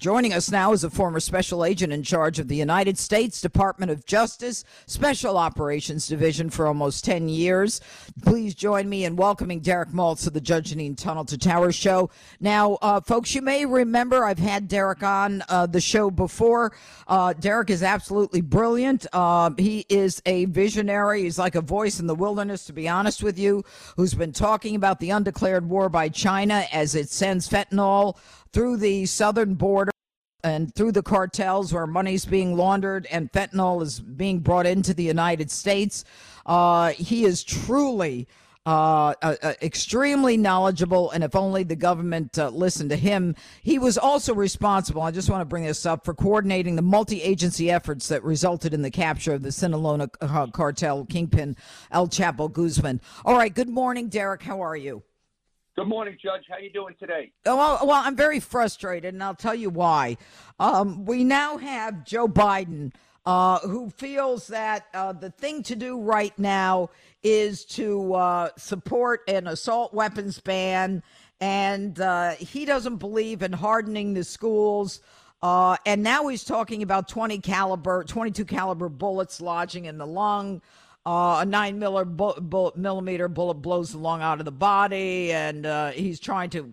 Joining us now is a former special agent in charge of the United States Department of Justice Special Operations Division for almost 10 years. Please join me in welcoming Derek Maltz of the Judge Jeanine Tunnel to Tower show. Now, uh, folks, you may remember I've had Derek on uh, the show before. Uh, Derek is absolutely brilliant. Uh, he is a visionary. He's like a voice in the wilderness, to be honest with you, who's been talking about the undeclared war by China as it sends fentanyl through the southern border and through the cartels where money's being laundered and fentanyl is being brought into the United States. Uh, he is truly uh, uh, uh extremely knowledgeable, and if only the government uh, listened to him. He was also responsible, I just want to bring this up, for coordinating the multi agency efforts that resulted in the capture of the Sinaloa cartel kingpin El Chapo Guzman. All right, good morning, Derek. How are you? Good morning, Judge. How are you doing today? Oh, well, well, I'm very frustrated, and I'll tell you why. Um, we now have Joe Biden, uh, who feels that uh, the thing to do right now is to uh, support an assault weapons ban, and uh, he doesn't believe in hardening the schools. Uh, and now he's talking about 20 caliber, 22 caliber bullets lodging in the lung. Uh, a nine millimeter bullet blows the lung out of the body, and uh, he's trying to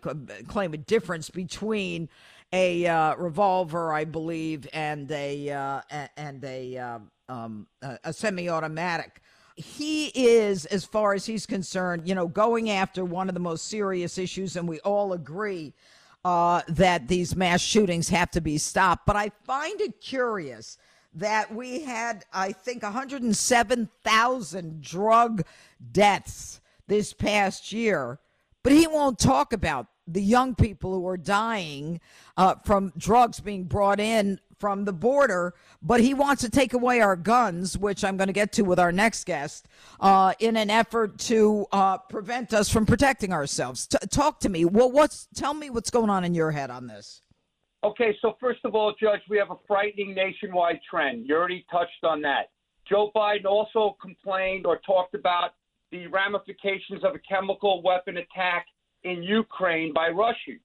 claim a difference between a uh, revolver, I believe, and a uh, and a uh, um, a semi-automatic. He is, as far as he's concerned, you know, going after one of the most serious issues, and we all agree uh, that these mass shootings have to be stopped. But I find it curious that we had, I think, 107,000 drug deaths this past year, but he won't talk about the young people who are dying uh, from drugs being brought in from the border, but he wants to take away our guns, which I'm going to get to with our next guest, uh, in an effort to uh, prevent us from protecting ourselves. T- talk to me. Well, what's tell me what's going on in your head on this? Okay, so first of all, Judge, we have a frightening nationwide trend. You already touched on that. Joe Biden also complained or talked about the ramifications of a chemical weapon attack in Ukraine by Russia.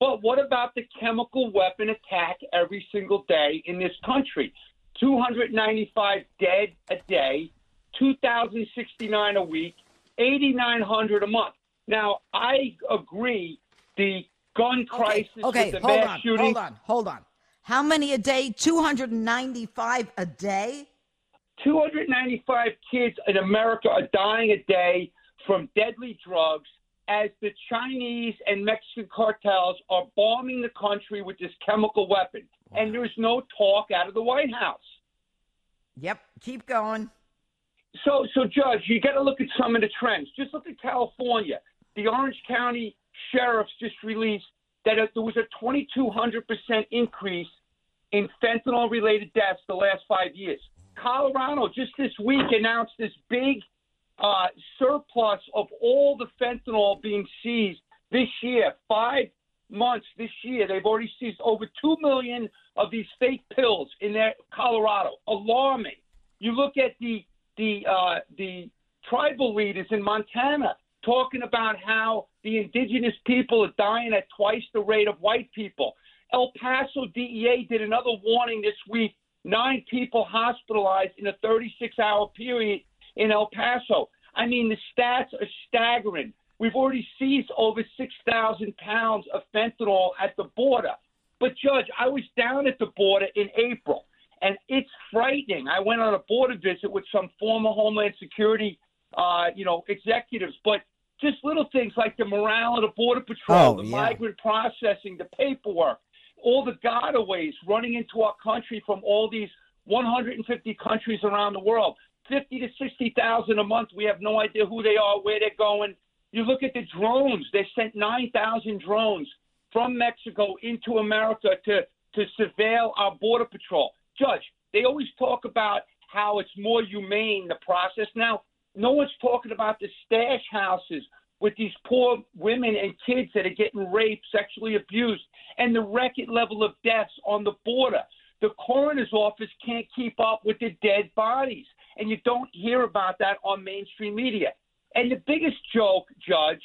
But what about the chemical weapon attack every single day in this country? 295 dead a day, 2,069 a week, 8,900 a month. Now, I agree the gun crisis. Okay, okay hold on, shooting. hold on, hold on. How many a day? 295 a day? 295 kids in America are dying a day from deadly drugs as the Chinese and Mexican cartels are bombing the country with this chemical weapon. Wow. And there's no talk out of the White House. Yep, keep going. So, so Judge, you got to look at some of the trends. Just look at California. The Orange County sheriffs just released that there was a 2,200% increase in fentanyl related deaths the last five years. Colorado just this week announced this big uh, surplus of all the fentanyl being seized this year. Five months this year, they've already seized over 2 million of these fake pills in their Colorado. Alarming. You look at the the uh, the tribal leaders in Montana talking about how the indigenous people are dying at twice the rate of white people. El Paso DEA did another warning this week nine people hospitalized in a 36 hour period in El Paso. I mean, the stats are staggering. We've already seized over 6,000 pounds of fentanyl at the border. But, Judge, I was down at the border in April, and it's frightening. I went on a border visit with some former Homeland Security, uh, you know, executives, but just little things like the morale of the Border Patrol, oh, the yeah. migrant processing, the paperwork, all the gotaways running into our country from all these 150 countries around the world. 50 to 60,000 a month. We have no idea who they are, where they're going. You look at the drones. They sent 9,000 drones from Mexico into America to, to surveil our Border Patrol. Judge, they always talk about how it's more humane, the process. Now, no one's talking about the stash houses with these poor women and kids that are getting raped, sexually abused, and the record level of deaths on the border. The coroner's office can't keep up with the dead bodies, and you don't hear about that on mainstream media. And the biggest joke, Judge,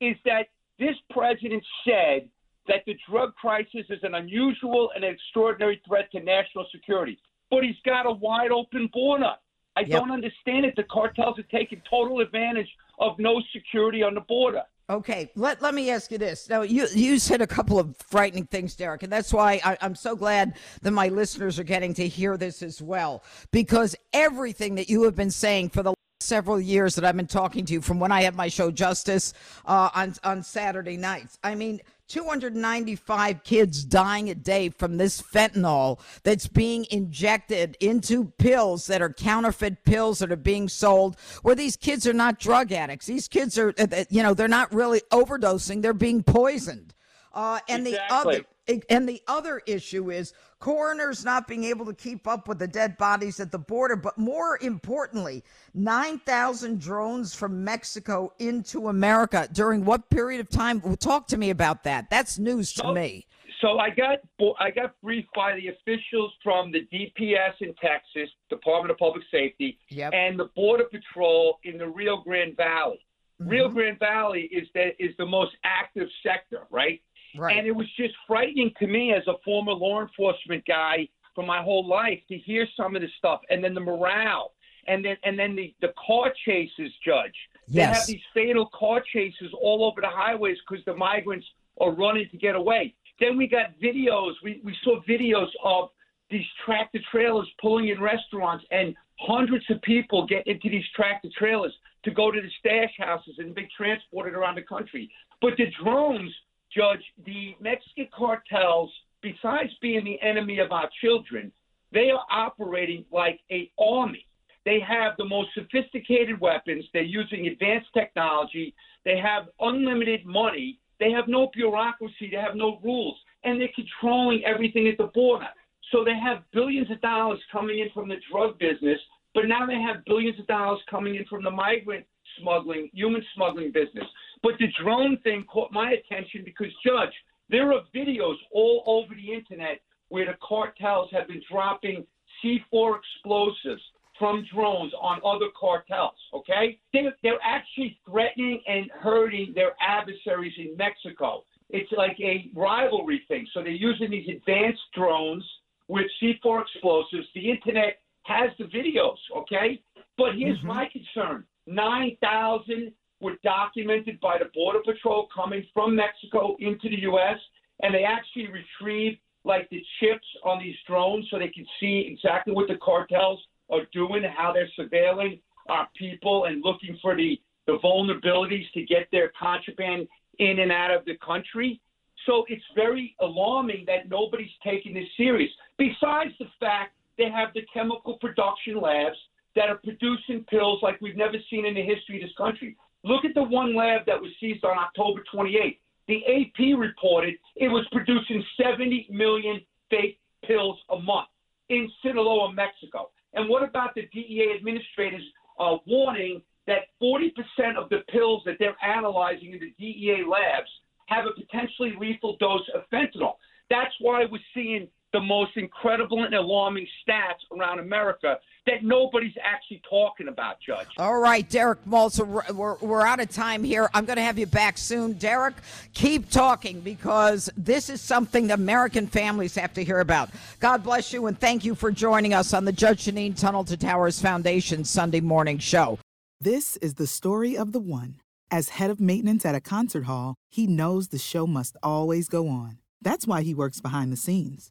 is that this president said that the drug crisis is an unusual and extraordinary threat to national security. But he's got a wide open border. I Yep. don't understand it. The cartels are taking total advantage of no security on the border. Okay, let, let me ask you this. Now, you, you said a couple of frightening things, Derek, and that's why I, I'm so glad that my listeners are getting to hear this as well. Because everything that you have been saying for the several years that I've been talking to you from when I have my show Justice uh, on, on Saturday nights, I mean, 295 kids dying a day from this fentanyl that's being injected into pills that are counterfeit pills that are being sold where these kids are not drug addicts. These kids are uh, uh, you know they're not really overdosing. They're being poisoned. Uh, and the other and the other issue is coroners not being able to keep up with the dead bodies at the border, but more importantly, 9,000 drones from Mexico into America. During what period of time? Talk to me about that. That's news to So- me. So I got I got briefed by the officials from the DPS in Texas, Department of Public Safety, Yep. and the Border Patrol in the Rio Grande Valley. Mm-hmm. Rio Grande Valley is the is the most active sector, right? Right. And it was just frightening to me as a former law enforcement guy for my whole life to hear some of this stuff, and then the morale, and then and then the the car chases, Judge. Yes. They have these fatal car chases all over the highways because the migrants are running to get away. Then we got videos. We we saw videos of these tractor trailers pulling in restaurants, and hundreds of people get into these tractor trailers to go to the stash houses and be transported around the country. But the drones, Judge, the Mexican cartels, besides being the enemy of our children, they are operating like a army. They have the most sophisticated weapons. They're using advanced technology. They have unlimited money. They have no bureaucracy. They have no rules. And they're controlling everything at the border. So they have billions of dollars coming in from the drug business, but now they have billions of dollars coming in from the migrant smuggling, human smuggling business. But the drone thing caught my attention because, Judge, there are videos all over the internet where the cartels have been dropping C4 explosives from drones on other cartels, okay? They're, they're actually threatening and hurting their adversaries in Mexico. It's like a rivalry thing. So they're using these advanced drones with C4 explosives. The internet has the videos, okay? But here's mm-hmm. my concern 9,000 were documented by the Border Patrol coming from Mexico into the U.S., and they actually retrieved like the chips on these drones so they can see exactly what the cartels are doing, how they're surveilling our people and looking for the, the vulnerabilities to get their contraband in and out of the country. So it's very alarming that nobody's taking this serious. Besides the fact they have the chemical production labs that are producing pills like we've never seen in the history of this country. Look at the one lab that was seized on October 28th. The AP reported it was producing 70 million fake pills a month in Sinaloa, Mexico. And what about the DEA administrators uh, warning that 40% of the pills that they're analyzing in the DEA labs have a potentially lethal dose of fentanyl? That's why we're seeing the most incredible and alarming stats around America that nobody's actually talking about, Judge. All right, Derek Maltz, we're, we're, we're out of time here. I'm going to have you back soon. Derek, keep talking because this is something that American families have to hear about. God bless you and thank you for joining us on the Judge Jeanine Tunnel to Towers Foundation Sunday morning show. This is the story of the one. As head of maintenance at a concert hall, he knows the show must always go on. That's why he works behind the scenes,